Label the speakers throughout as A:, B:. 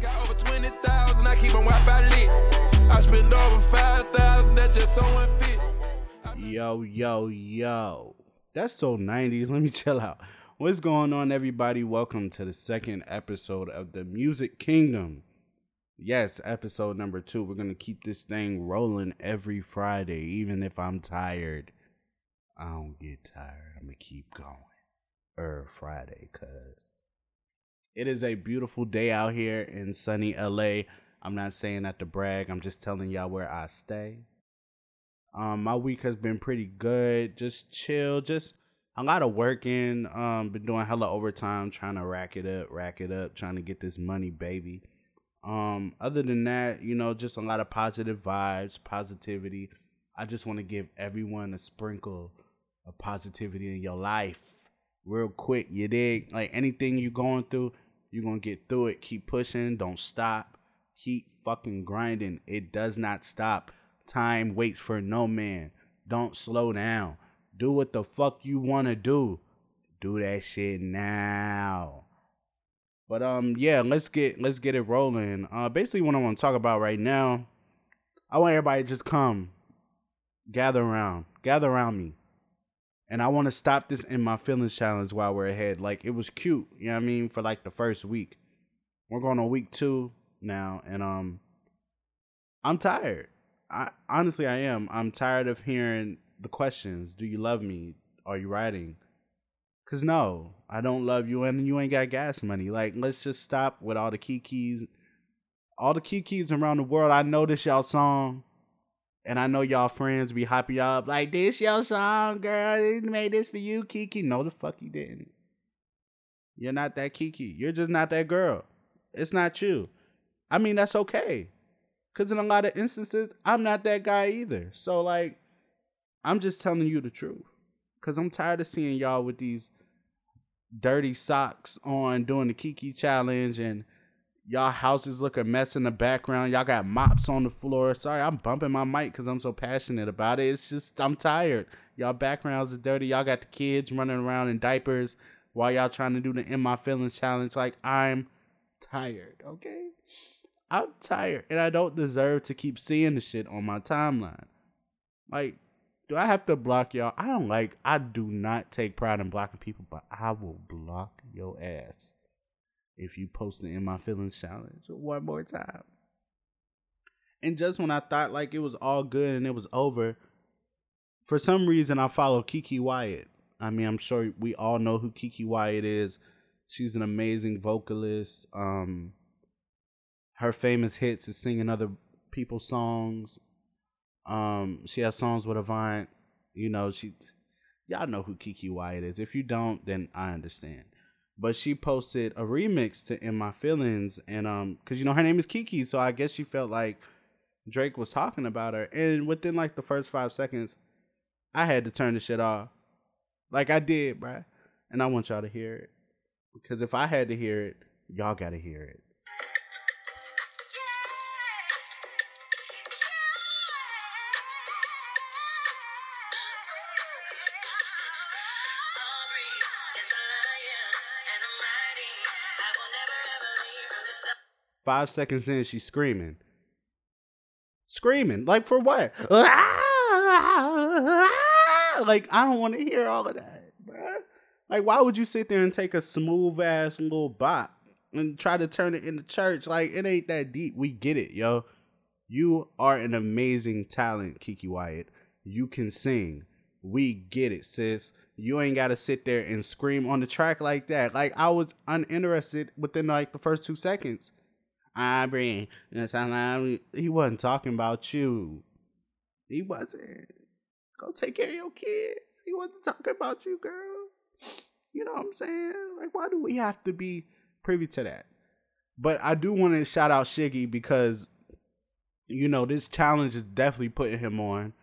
A: Got over 20,000, I keep Wi-Fi lit. I spend over 5,000, that just so unfit.
B: Yo, yo, yo. That's so 90s. Let me chill out. What's going on, everybody? Welcome to the second episode of the Music Kingdom. Yes, episode number two. We're going to keep this thing rolling every Friday, even if I'm tired. I don't get tired. I'm going to keep going. Er, Friday, because it is a beautiful day out here in sunny LA. I'm not saying that to brag. I'm just telling y'all where I stay. Um, my week has been pretty good. Just chill. Just a lot of working. Um, been doing hella overtime, trying to rack it up, rack it up, trying to get this money, baby. Um, other than that, you know, just a lot of positive vibes, positivity. I just want to give everyone a sprinkle of positivity in your life, real quick. You dig? Like anything you're going through, you're gonna get through it. Keep pushing. Don't stop. Keep fucking grinding. It does not stop. Time waits for no man. Don't slow down. Do what the fuck you wanna do. Do that shit now. But um yeah, let's get let's get it rolling. Uh basically what I want to talk about right now, I want everybody to just come gather around. Gather around me. And I want to stop this in my feelings challenge while we're ahead. Like it was cute, you know what I mean, for like the first week. We're going on week 2 now and um I'm tired. I honestly I am. I'm tired of hearing the questions. Do you love me? Are you riding? Cause no, I don't love you and you ain't got gas money. Like, let's just stop with all the kikis. All the kikis around the world. I know this y'all song. And I know y'all friends be hyping y'all up like this your song, girl. They made this for you, Kiki. No, the fuck you didn't. You're not that Kiki. You're just not that girl. It's not you. I mean, that's okay. Cause in a lot of instances, I'm not that guy either. So like, I'm just telling you the truth. Cause I'm tired of seeing y'all with these dirty socks on doing the Kiki challenge and y'all houses look a mess in the background. Y'all got mops on the floor. Sorry, I'm bumping my mic because I'm so passionate about it. It's just I'm tired. Y'all backgrounds are dirty. Y'all got the kids running around in diapers while y'all trying to do the in my feelings challenge. Like I'm tired. Okay, I'm tired, and I don't deserve to keep seeing the shit on my timeline. Like do I have to block y'all? I don't like. I do not take pride in blocking people, but I will block your ass if you post it in my feelings challenge one more time. And just when I thought like it was all good and it was over, for some reason I follow Keke Wyatt. I mean, I'm sure we all know who Keke Wyatt is. She's an amazing vocalist. Um, her famous hits is singing other people's songs um, she has songs with Avant. You know, she y'all know who Keke Wyatt is. If you don't, then I understand. But she posted a remix to In My Feelings and um cuz you know her name is Kiki, so I guess she felt like Drake was talking about her and within like the first 5 seconds I had to turn the shit off. Like I did, bruh. And I want y'all to hear it. Because if I had to hear it, y'all got to hear it. Five seconds in, she's screaming. Screaming. Like for what? Like, I don't want to hear all of that, bruh. Like, why would you sit there and take a smooth ass little bop and try to turn it into church? Like, it ain't that deep. We get it, yo. You are an amazing talent, Keke Wyatt. You can sing. We get it, sis. You ain't gotta sit there and scream on the track like that. Like I was uninterested within like the first two seconds. Aubrey, that's how he wasn't talking about you. He wasn't. Go take care of your kids. He wasn't talking about you, girl. You know what I'm saying? Like, why do we have to be privy to that? But I do want to shout out Shiggy because, you know, this challenge is definitely putting him on.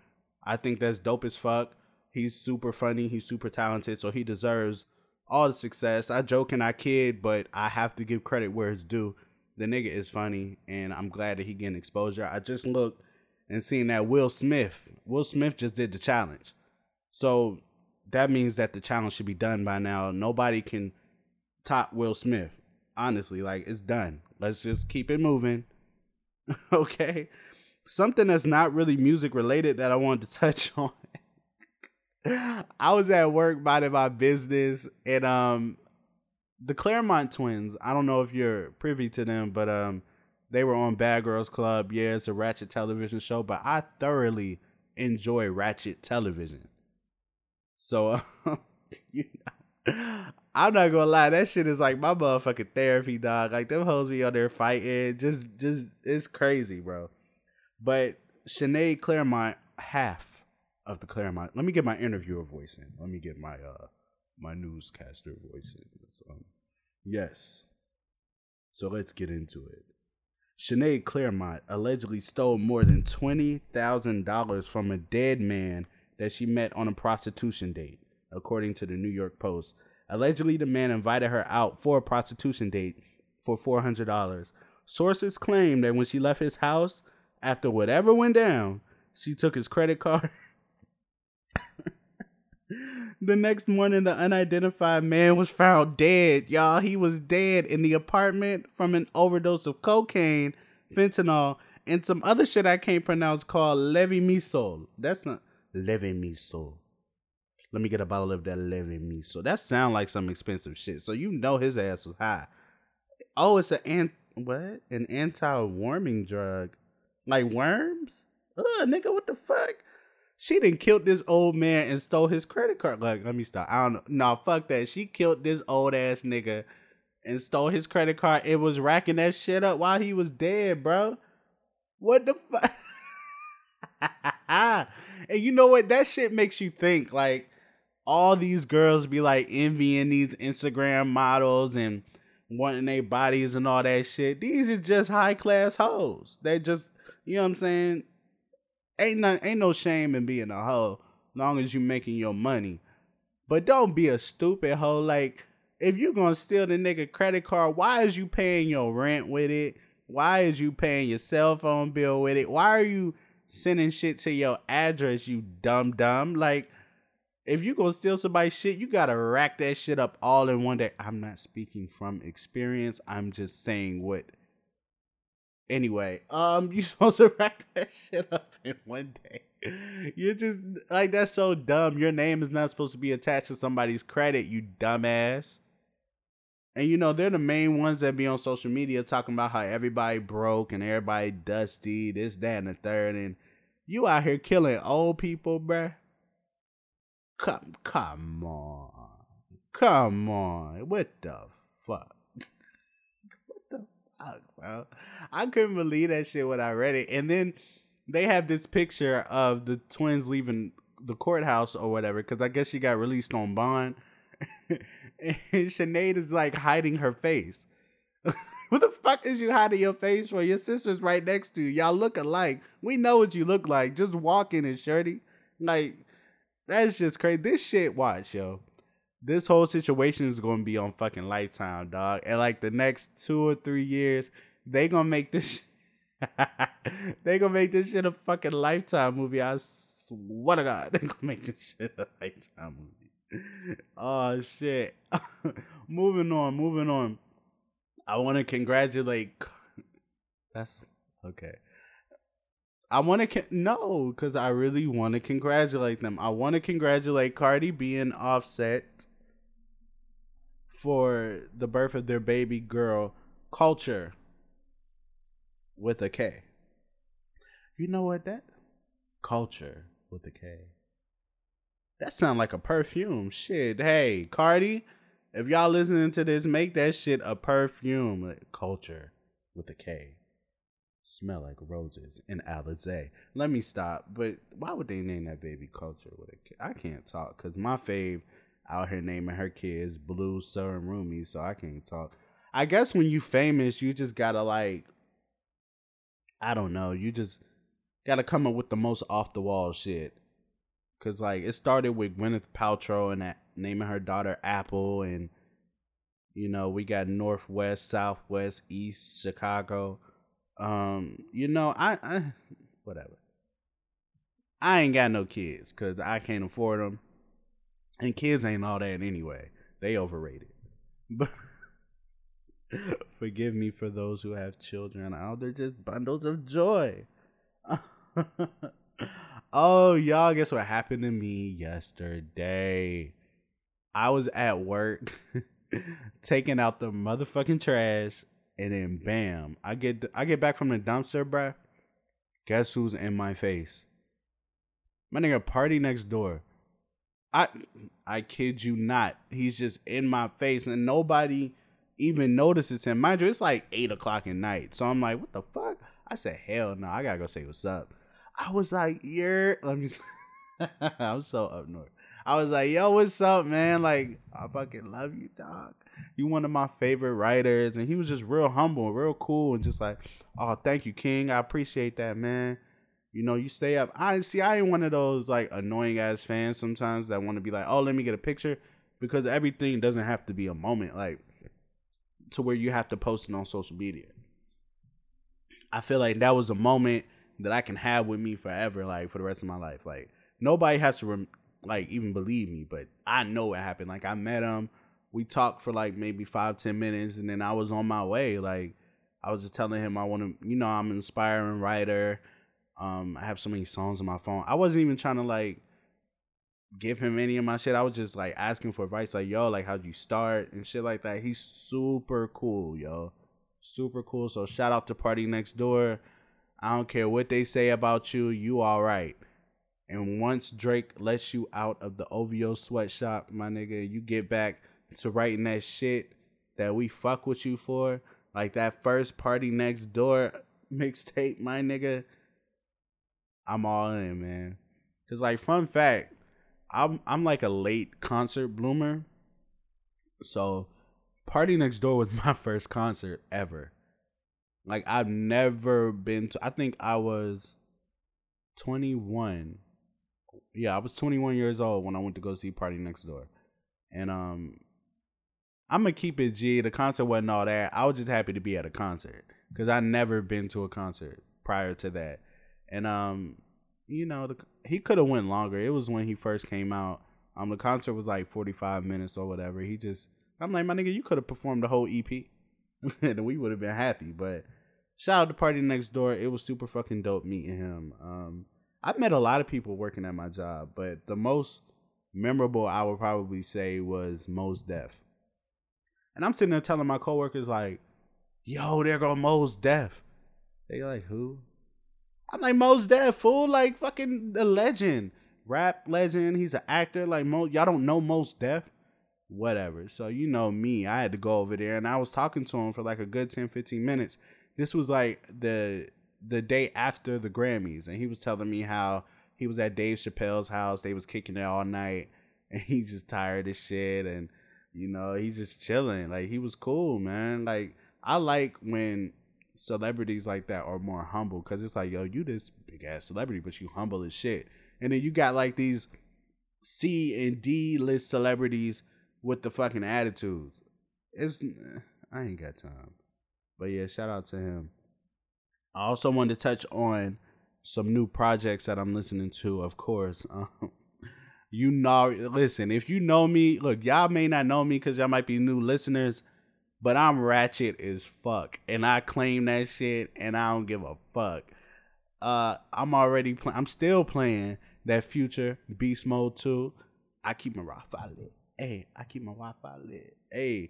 B: I think that's dope as fuck. He's super funny. He's super talented. So he deserves all the success. I joke and I kid, but I have to give credit where it's due the nigga is funny, and I'm glad that he getting exposure. I just looked and seen that Will Smith, Will Smith just did the challenge, so that means that the challenge should be done by now. Nobody can top Will Smith. Honestly, like it's done. Let's just keep it moving. okay. Something that's not really music related that I wanted to touch on. I was at work minding my business and um the Clermont twins, I don't know if you're privy to them, but um they were on Bad Girls Club. Yeah, it's a Ratchet television show, but I thoroughly enjoy Ratchet television. So, you know, I'm not gonna lie, that shit is like my motherfucking therapy, dog. Like them hoes be on there fighting, just, just it's crazy, bro. But Shannade Clermont, half of the Clermont. Let me get my interviewer voice in. Let me get my uh my newscaster voice in. Um, yes. So let's get into it. Shannade Clermont allegedly stole more than $20,000 from a dead man that she met on a prostitution date, according to the New York Post. Allegedly, the man invited her out for a prostitution date for $400. Sources claim that when she left his house, after whatever went down, she took his credit card. The next morning, the unidentified man was found dead. Y'all, he was dead in the apartment from an overdose of cocaine, fentanyl, and some other shit I can't pronounce called Levamisole. That's not Levamisole. Let me get a bottle of that Levamisole. That sound like some expensive shit. So you know his ass was high. Oh, it's an ant what? An anti-worming drug. Like worms? Ugh, nigga, what the fuck? She didn't killed this old man and stole his credit card. Like, let me stop. I don't know. No, fuck that. She killed this old ass nigga and stole his credit card. It was racking that shit up while he was dead, bro. What the fuck? and you know what? That shit makes you think like all these girls be like envying these Instagram models and wanting their bodies and all that shit. These are just high class hoes. They just, you know what I'm saying? Ain't no, ain't no shame in being a hoe, long as you making your money. But don't be a stupid hoe. Like, if you gonna steal the nigga credit card, why is you paying your rent with it? Why is you paying your cell phone bill with it? Why are you sending shit to your address, you dumb dumb? Like, if you gonna steal somebody's shit, you gotta rack that shit up all in one day. I'm not speaking from experience. I'm just saying what Anyway, um, you supposed to rack that shit up in one day. You're just like that's so dumb. Your name is not supposed to be attached to somebody's credit, you dumbass. And you know, they're the main ones that be on social media talking about how everybody broke and everybody dusty, this, that, and the third. And you out here killing old people, bruh. Come come on. Come on. What the fuck? Fuck, bro. I couldn't believe that shit when I read it. And then they have this picture of the twins leaving the courthouse or whatever, because I guess she got released on bond. and Shannade is like hiding her face. what the fuck is you hiding your face for? Your sister's right next to you. Y'all look alike. We know what you look like. Just walking and shirty. Like, that's just crazy. This shit, watch, yo this whole situation is to be on fucking Lifetime, dog. And like the next two or three years, they gonna make this. they gonna make this shit a fucking Lifetime movie. I swear to God, they gonna make this shit a Lifetime movie. Oh shit. moving on, moving on. I want to congratulate. That's okay. I want to con- no, because I really want to congratulate them. I want to congratulate Cardi B and Offset for the birth of their baby girl, Culture, with a K. You know what that? Culture with a K. That sound like a perfume. Shit. Hey, Cardi, if y'all listening to this, make that shit a perfume. Culture with a K smell like roses and Alizé. Let me stop. But why would they name that baby Culture with a K? I can't talk because my fave out here naming her kids Blue, Sir, and Rumi, so I can't talk. I guess when you famous, you just gotta like, I don't know, you just gotta come up with the most off the wall shit. Cause like it started with Gwyneth Paltrow and that, naming her daughter Apple, and you know we got Northwest, Southwest, East, Chicago um, you know, I, I whatever. I ain't got no kids because I can't afford them, and kids ain't all that anyway. They overrated. But Forgive me for those who have children. Oh, they're just bundles of joy. oh, y'all, guess what happened to me yesterday? I was at work taking out the motherfucking trash, and then bam, I get I get back from the dumpster, bruh. Guess who's in my face? My nigga PartyNextDoor. I I kid you not. He's just in my face, and nobody even notices him. Mind you, it's like eight o'clock at night. So I'm like, what the fuck? I said, hell no, I gotta go say what's up. I was like, yeah, let me. I'm so up north. I was like, yo, what's up, man? Like, I fucking love you, dog. You one of my favorite writers, and he was just real humble, real cool, and just like, oh, thank you, King. I appreciate that, man. You know, you stay up. I see. I ain't one of those like annoying ass fans sometimes that want to be like, oh, let me get a picture, because everything doesn't have to be a moment. Like to where you have to post it on social media. I feel like that was a moment that I can have with me forever, like for the rest of my life. Like nobody has to rem- like even believe me, but I know it happened. Like I met him, we talked for like maybe five ten minutes, and then I was on my way. Like I was just telling him I want to, you know, I'm an inspiring writer. Um, I have so many songs on my phone. I wasn't even trying to like give him any of my shit. I was just like asking for advice, like, yo, like how'd you start and shit like that. He's super cool, yo. Super cool. So shout out to Party Next Door. I don't care what they say about you, you all right. And once Drake lets you out of the OVO sweatshop, my nigga, you get back to writing that shit that we fuck with you for. Like that first Party Next Door mixtape, my nigga. I'm all in, man. Cause like fun fact, I'm I'm like a late concert bloomer. So Party Next Door was my first concert ever. Like I've never been to I think I was 21. Yeah, I was 21 years old when I went to go see Party Next Door. And um I'm gonna keep it G. The concert wasn't all that. I was just happy to be at a concert because I never been to a concert prior to that. And um you know, the, he could have went longer. It was when he first came out. Um, the concert was like forty five minutes or whatever. He just, I'm like, my nigga, you could have performed the whole EP, and we would have been happy. But shout out to Party Next Door. It was super fucking dope meeting him. Um, I've met a lot of people working at my job, but the most memorable I would probably say was Mos Def. And I'm sitting there telling my coworkers like, "Yo, there go Mos Def." They like, "Who?" I'm like Mos Def, fool, like fucking a legend, rap legend. He's an actor. Like Mo, y'all don't know Mos Def, whatever. So you know me, I had to go over there, and I was talking to him for like a good 10, 15 minutes. This was like the the day after the Grammys, and he was telling me how he was at Dave Chappelle's house. They was kicking it all night, and he just tired of shit, and you know he's just chilling. Like he was cool, man. Like I like when celebrities like that are more humble because it's like, yo, you this big ass celebrity, but you humble as shit. And then you got like these C and D list celebrities with the fucking attitudes. It's I ain't got time. But yeah, shout out to him. I also wanted to touch on some new projects that I'm listening to, of course. Um, you know, listen, if you know me, look, y'all may not know me because y'all might be new listeners but I'm ratchet as fuck, and I claim that shit, and I don't give a fuck. Uh, I'm already. I'm still playing that Future Beast Mode 2. I keep my Wi-Fi lit. Hey, I keep my Wi-Fi lit. Hey,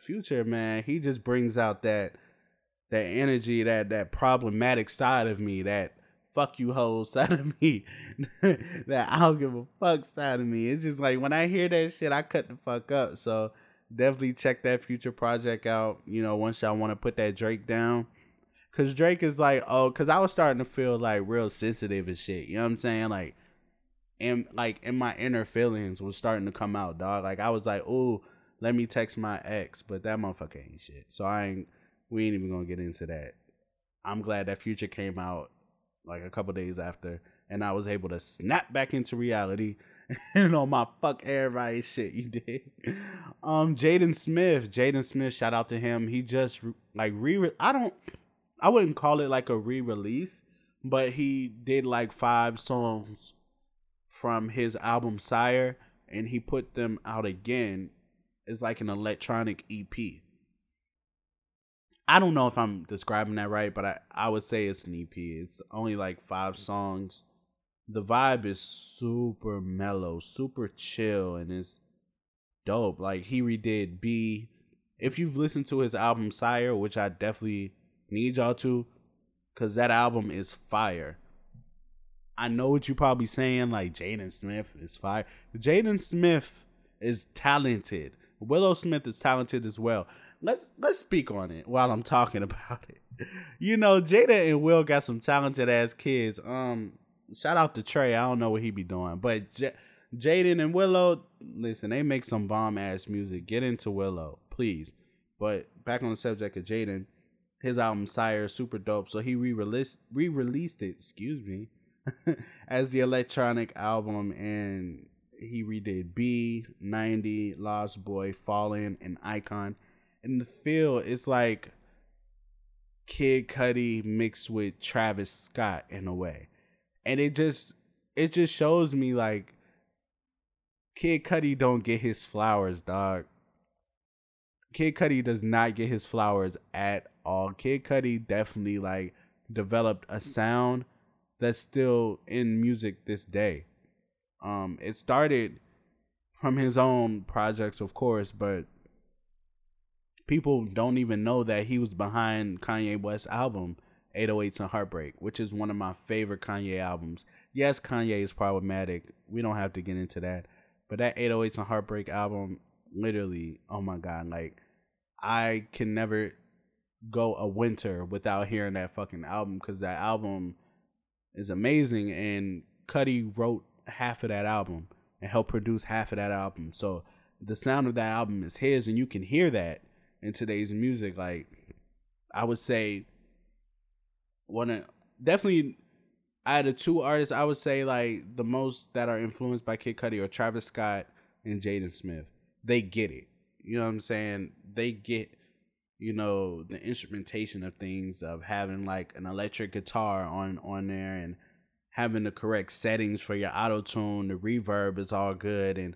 B: Future man, he just brings out that that energy, that that problematic side of me, that fuck you whole side of me, that I don't give a fuck side of me. It's just like when I hear that shit, I cut the fuck up. So definitely check that future project out. You know, once y'all want to put that Drake down. Cause Drake is like, oh, cause I was starting to feel like real sensitive and shit. You know what I'm saying? Like, and like in my inner feelings was starting to come out, dog. Like I was like, oh, let me text my ex, but that motherfucker ain't shit. So I ain't. We ain't even gonna get into that. I'm glad that Future came out like a couple days after, and I was able to snap back into reality and on my fuck everybody shit you did. Um, Jaden Smith, Jaden Smith, shout out to him. He just like re. I don't. I wouldn't call it like a re-release, but he did like five songs from his album Syre, and he put them out again. It's like an electronic EP. I don't know if I'm describing that right, but I, I would say it's an EP. It's only like five songs. The vibe is super mellow, super chill, and it's dope. Like he redid B. If you've listened to his album Syre, which I definitely need y'all to, cause that album is fire. I know what you're probably saying, like Jaden Smith is fire. Jaden Smith is talented. Willow Smith is talented as well let's let's speak on it while I'm talking about it. You know, Jada and Will got some talented ass kids. Um, shout out to Trey. I don't know what he be doing, but J- Jaden and Willow, listen, they make some bomb ass music. Get into Willow, please. But back on the subject of Jaden, his album Syre is super dope. So he re-released re-released it, excuse me, as the electronic album and he redid B, 90, Lost Boy, Fallen, and Icon and the feel is like Kid Cudi mixed with Travis Scott in a way. And it just it just shows me like Kid Cudi don't get his flowers, dog. Kid Cudi does not get his flowers at all. Kid Cudi definitely like developed a sound that's still in music this day. Um it started from his own projects of course, but people don't even know that he was behind Kanye West's album 808s and Heartbreak, which is one of my favorite Kanye albums. Yes, Kanye is problematic. We don't have to get into that. But that 808s and Heartbreak album, literally, oh my God, like, I can never go a winter without hearing that fucking album because that album is amazing. And Cudi wrote half of that album and helped produce half of that album. So the sound of that album is his, and you can hear that in today's music. Like I would say one of definitely out of two artists, I would say like the most that are influenced by Kid Cudi or Travis Scott and Jaden Smith. They get it. You know what I'm saying? They get, you know, the instrumentation of things of having like an electric guitar on on there and having the correct settings for your auto tune. The reverb is all good and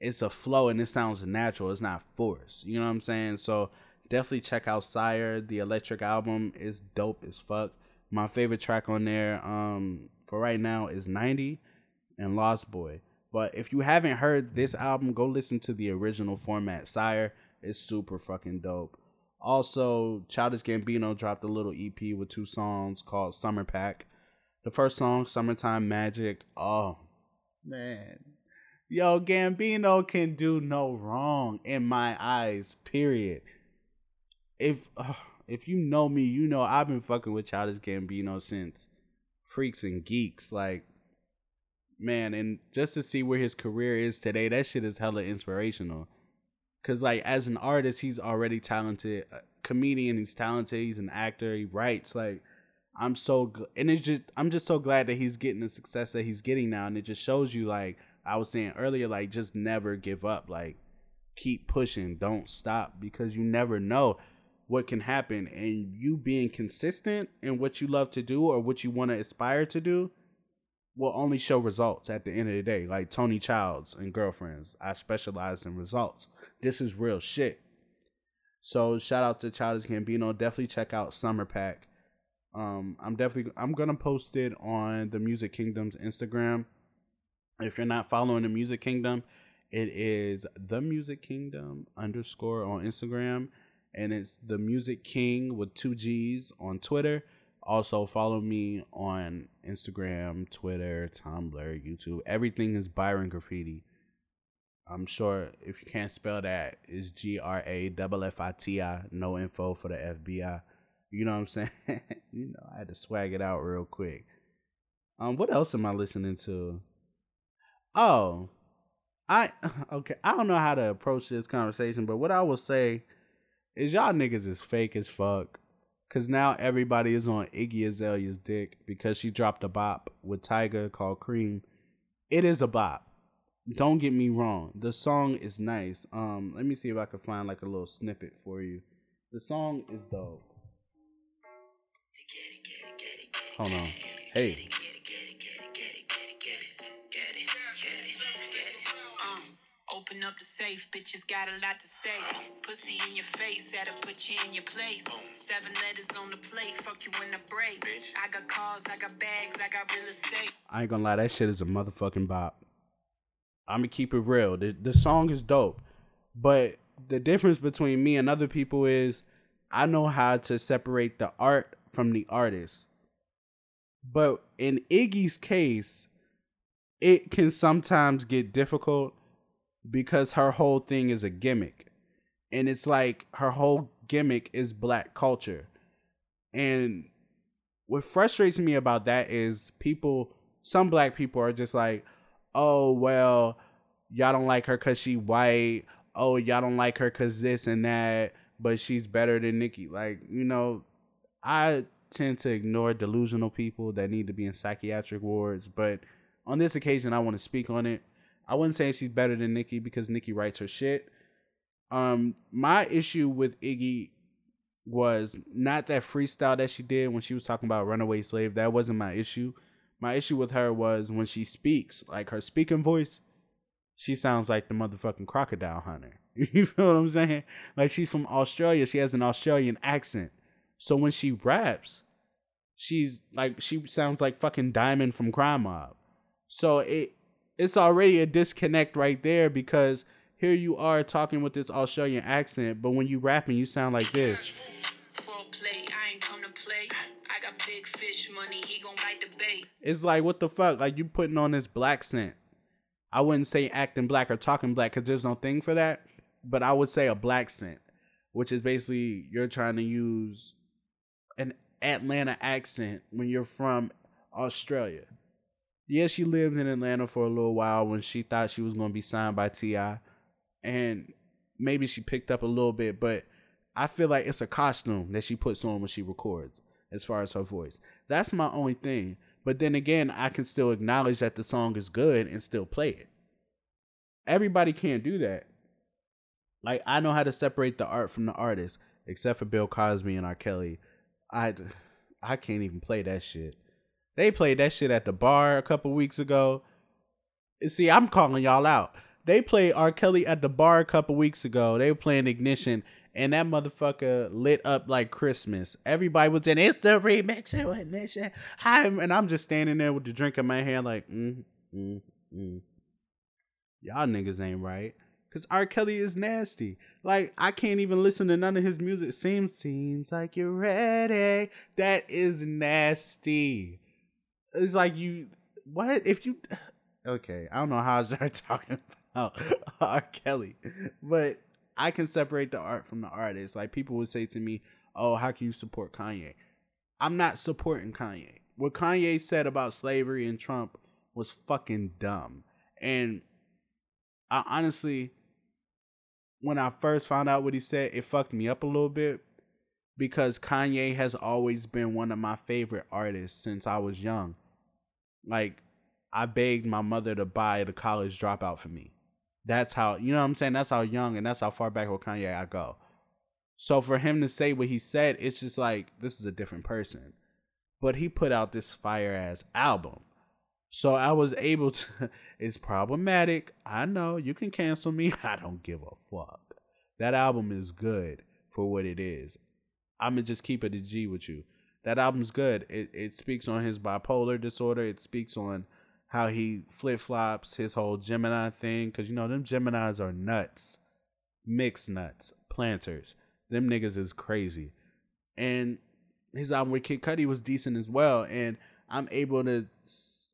B: it's a flow and it sounds natural. It's not forced. You know what I'm saying? So definitely check out Syre. The electric album is dope as fuck. My favorite track on there, um, for right now is 90 and Lost Boy. But if you haven't heard this album, go listen to the original format. Syre is super fucking dope. Also, Childish Gambino dropped a little EP with two songs called Summer Pack. The first song, Summertime Magic. Oh, man Yo, Gambino can do no wrong in my eyes. Period. If if you know me, you know I've been fucking with Childish Gambino since Freaks and Geeks. Like, man, and just to see where his career is today, that shit is hella inspirational. Cause like as an artist, he's already talented. A comedian, he's talented. He's an actor. He writes. Like, I'm so gl- and it's just I'm just so glad that he's getting the success that he's getting now, and it just shows you like I was saying earlier, like just never give up. Like keep pushing, don't stop because you never know what can happen. And you being consistent in what you love to do or what you want to aspire to do will only show results at the end of the day. Like Toni Childs and girlfriends. I specialize in results. This is real shit. So shout out to Childish Gambino. Definitely check out Summer Pack. Um, I'm definitely I'm gonna post it on the Music Kingdom's Instagram. If you're not following the Music Kingdom, it is the Music Kingdom underscore on Instagram, and it's the Music King with two G's on Twitter. Also follow me on Instagram, Twitter, Tumblr, YouTube. Everything is Byron Graffiti. I'm sure if you can't spell that, it's G R A F F I T I. No info for the FBI. You know what I'm saying? you know, I had to swag it out real quick. Um, what else am I listening to? Oh, I okay. I don't know how to approach this conversation, but what I will say is y'all niggas is fake as fuck. Cause now everybody is on Iggy Azalea's dick because she dropped a bop with Tyga called Kream. It is a bop. Don't get me wrong. The song is nice. Um, let me see if I can find like a little snippet for you. The song is dope. Hold on. Hey.
C: The safe. Bitches got a lot to say. Pussy in your face, that'll put you in your place. Seven letters on the plate, fuck you in the break. I got cars, I got bags, I got real estate.
B: I ain't gonna lie, that shit is a motherfucking bop. I'm gonna keep it real. The the song is dope, but the difference between me and other people is I know how to separate the art from the artist. But in Iggy's case, it can sometimes get difficult because her whole thing is a gimmick. And it's like her whole gimmick is black culture. And what frustrates me about that is people, some black people are just like, oh, well, y'all don't like her because she white. Oh, y'all don't like her because this and that, but she's better than Nikki. Like, you know, I tend to ignore delusional people that need to be in psychiatric wards. But on this occasion, I want to speak on it. I wouldn't say she's better than Nikki because Nikki writes her shit. Um, my issue with Iggy was not that freestyle that she did when she was talking about runaway slave. That wasn't my issue. My issue with her was when she speaks, like her speaking voice, she sounds like the motherfucking crocodile hunter. You feel what I'm saying? Like she's from Australia. She has an Australian accent. So when she raps, she's like she sounds like fucking Diamond from Crime Mob. So it it's already a disconnect right there because here you are talking with this Australian accent, but when you rapping, you sound like this. It's like what the fuck? Like you putting on this black scent. I wouldn't say acting black or talking black because there's no thing for that, but I would say a black scent, which is basically you're trying to use an Atlanta accent when you're from Australia. Yeah, she lived in Atlanta for a little while when she thought she was going to be signed by T.I. And maybe she picked up a little bit, but I feel like it's a costume that she puts on when she records as far as her voice. That's my only thing. But then again, I can still acknowledge that the song is good and still play it. Everybody can't do that. Like I know how to separate the art from the artist, except for Bill Cosby and R. Kelly. I I can't even play that shit. They played that shit at the bar a couple weeks ago. See, I'm calling y'all out. They played R. Kelly at the bar a couple weeks ago. They were playing Ignition, and that motherfucker lit up like Christmas. Everybody was in it's the remix of Ignition. I'm, and I'm just standing there with the drink in my hand, like, mm, mm, mm. Y'all niggas ain't right. Cause R. Kelly is nasty. Like I can't even listen to none of his music. Seems seems like you're ready. That is nasty. It's like you what if you okay, I don't know how I started talking about R. Kelly. But I can separate the art from the artist. Like people would say to me, Oh, how can you support Kanye? I'm not supporting Kanye. What Kanye said about slavery and Trump was fucking dumb. And I honestly when I first found out what he said, it fucked me up a little bit because Kanye has always been one of my favorite artists since I was young. Like, I begged my mother to buy the college dropout for me. That's how, you know what I'm saying? That's how young and that's how far back with Kanye I go. So for him to say what he said, it's just like, this is a different person. But he put out this fire ass album. So I was able to. It's problematic. I know you can cancel me. I don't give a fuck. That album is good for what it is. I'm gonna just keep it a G with you. That album's good. It it speaks on his bipolar disorder. It speaks on how he flip flops his whole Gemini thing. Cause you know them Geminis are nuts, mixed nuts, planters. Them niggas is crazy. And his album with Kid Cudi was decent as well. And I'm able to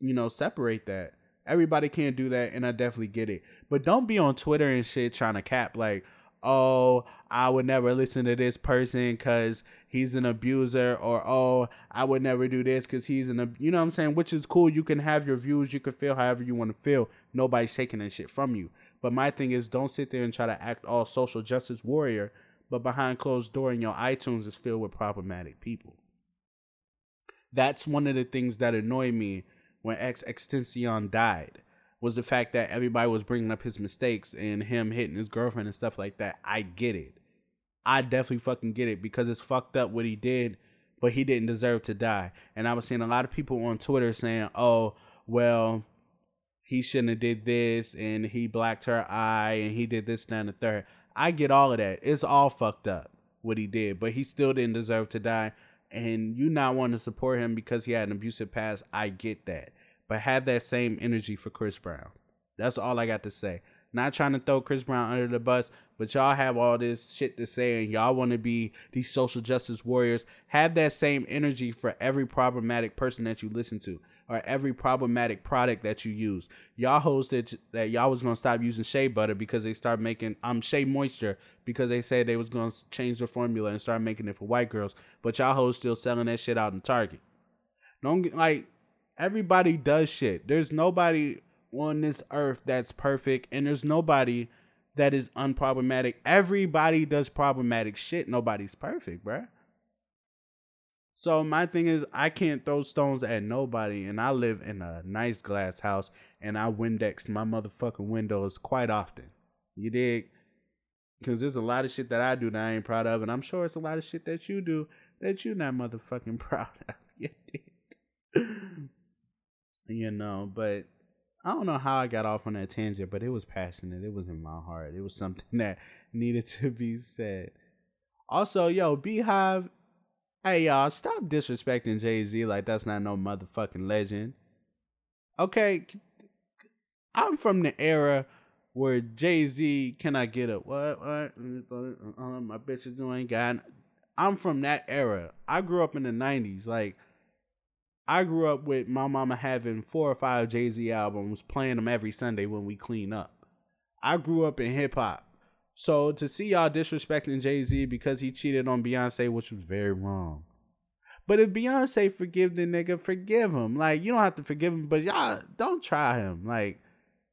B: you know, separate that. Everybody can't do that, and I definitely get it. But don't be on Twitter and shit trying to cap like, oh, I would never listen to this person because he's an abuser, or oh, I would never do this because he's an, you know what I'm saying? Which is cool. You can have your views. You can feel however you want to feel. Nobody's taking that shit from you. But my thing is, don't sit there and try to act all social justice warrior, but behind closed door in your iTunes is filled with problematic people. That's one of the things that annoy me when XXXTentacion died was the fact that everybody was bringing up his mistakes and him hitting his girlfriend and stuff like that. I get it. I definitely fucking get it because it's fucked up what he did, but he didn't deserve to die. And I was seeing a lot of people on Twitter saying, "Oh, well, he shouldn't have did this and he blacked her eye and he did this and the third. I get all of that. It's all fucked up what he did, but he still didn't deserve to die. And you not want to support him because he had an abusive past. I get that, but have that same energy for Chris Brown. That's all I got to say. Not trying to throw Chris Brown under the bus, but y'all have all this shit to say and y'all want to be these social justice warriors. Have that same energy for every problematic person that you listen to or every problematic product that you use. Y'all hosted that y'all was gonna stop using shea butter because they start making um SheaMoisture because they said they was gonna change their formula and start making it for white girls. But y'all hoes still selling that shit out in Target. Don't like everybody does shit. There's nobody on this earth that's perfect, and there's nobody that is unproblematic. Everybody does problematic shit. Nobody's perfect, bruh. So my thing is, I can't throw stones at nobody, and I live in a nice glass house, and I Windex my motherfucking windows quite often. You dig? Because there's a lot of shit that I do that I ain't proud of, and I'm sure it's a lot of shit that you do that you're not motherfucking proud of. You dig? You know, but I don't know how I got off on that tangent, but it was passionate. It was in my heart. It was something that needed to be said. Also, yo, BeyHive, hey y'all, stop disrespecting Jay Z like that's not no motherfucking legend. Okay, I'm from the era where Jay Z can I get a what what uh, my bitches doing got. I'm from that era. I grew up in the '90s, like I grew up with my mama having four or five Jay Z albums, playing them every Sunday when we clean up. I grew up in hip hop. So to see y'all disrespecting Jay Z because he cheated on Beyonce, which was very wrong. But if Beyonce forgive the nigga, forgive him. Like you don't have to forgive him, but y'all don't try him. Like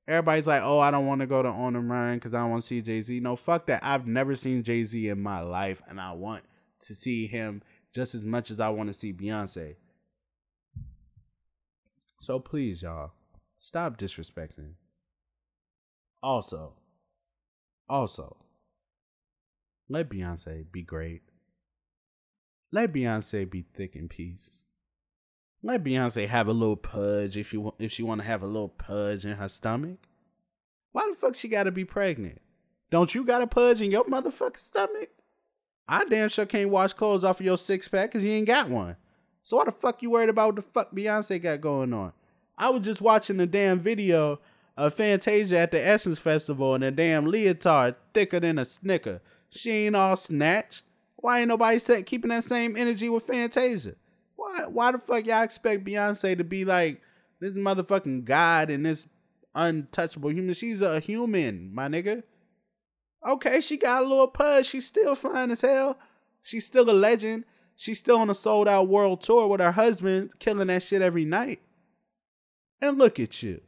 B: everybody's like, oh, I don't want to go to On the Run because I don't want to see Jay Z. No, fuck that. I've never seen Jay Z in my life, and I want to see him just as much as I want to see Beyonce. So please, y'all, stop disrespecting. Also, also, let Beyonce be great. Let Beyonce be thick in peace. Let Beyonce have a little pudge if you if she want to have a little pudge in her stomach. Why the fuck she gotta be pregnant? Don't you got a pudge in your motherfucking stomach? I damn sure can't wash clothes off of your six pack because you ain't got one. So why the fuck you worried about what the fuck Beyonce got going on? I was just watching the damn video of Fantasia at the Essence Festival and the damn leotard thicker than a snicker. She ain't all snatched. Why ain't nobody set keeping that same energy with Fantasia? Why why the fuck y'all expect Beyonce to be like this motherfucking god and this untouchable human? She's a human, my nigga. Okay, she got a little pudge. She's still fine as hell. She's still a legend. She's still on a sold out world tour with her husband, killing that shit every night. And look at you.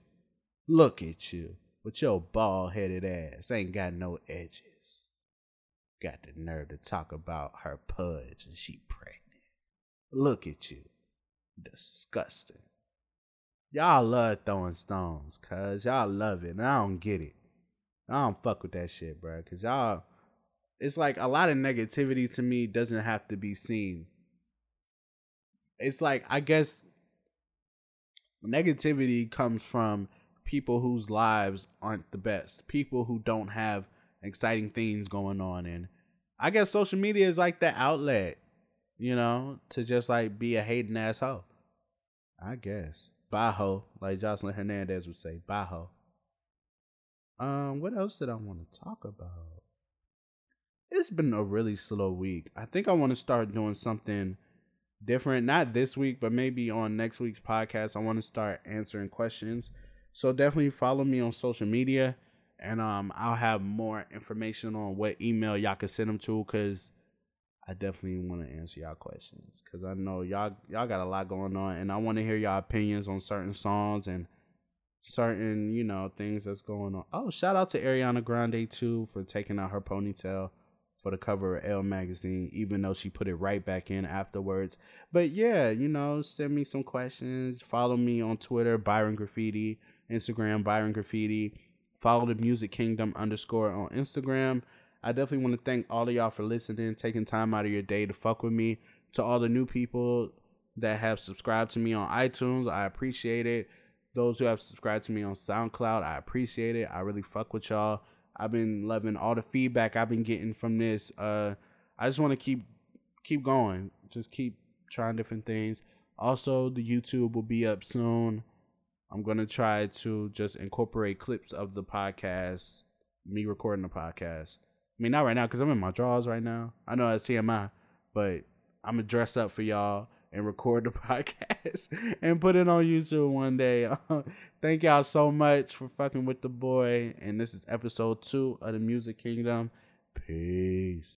B: Look at you. With your bald headed ass. Ain't got no edges. Got the nerve to talk about her pudge and she pregnant. Look at you. Disgusting. Y'all love throwing stones, cuz y'all love it. And I don't get it. I don't fuck with that shit, bro. Cause y'all it's like a lot of negativity to me doesn't have to be seen. It's like I guess negativity comes from people whose lives aren't the best, people who don't have exciting things going on and I guess social media is like the outlet, you know, to just like be a hating asshole. I guess. Bajo, like Jocelyn Hernandez would say, Bajo. Um, what else did I want to talk about? It's been a really slow week. I think I want to start doing something different. Not this week, but maybe on next week's podcast. I want to start answering questions. So definitely follow me on social media, and um, I'll have more information on what email y'all can send them to. Cause I definitely want to answer y'all questions. Cause I know y'all y'all got a lot going on, and I want to hear y'all opinions on certain songs and certain you know things that's going on. Oh, shout out to Ariana Grande too for taking out her ponytail for the cover of Elle magazine, even though she put it right back in afterwards. But yeah, you know, send me some questions. Follow me on Twitter, Byron Graffiti, Instagram, Byron Graffiti. Follow the Music Kingdom underscore on Instagram. I definitely want to thank all of y'all for listening, taking time out of your day to fuck with me. To all the new people that have subscribed to me on iTunes, I appreciate it. those who have subscribed to me on SoundCloud. I appreciate it. I really fuck with y'all. I've been loving all the feedback I've been getting from this. Uh, I just want to keep keep going. Just keep trying different things. Also, the YouTube will be up soon. I'm gonna try to just incorporate clips of the podcast, me recording the podcast. I mean, not right now because I'm in my drawers right now. I know it's TMI, but I'm gonna dress up for y'all and record the podcast and put it on YouTube one day. Thank y'all so much for fucking with the boy. And this is episode two of the Music Kingdom. Peace.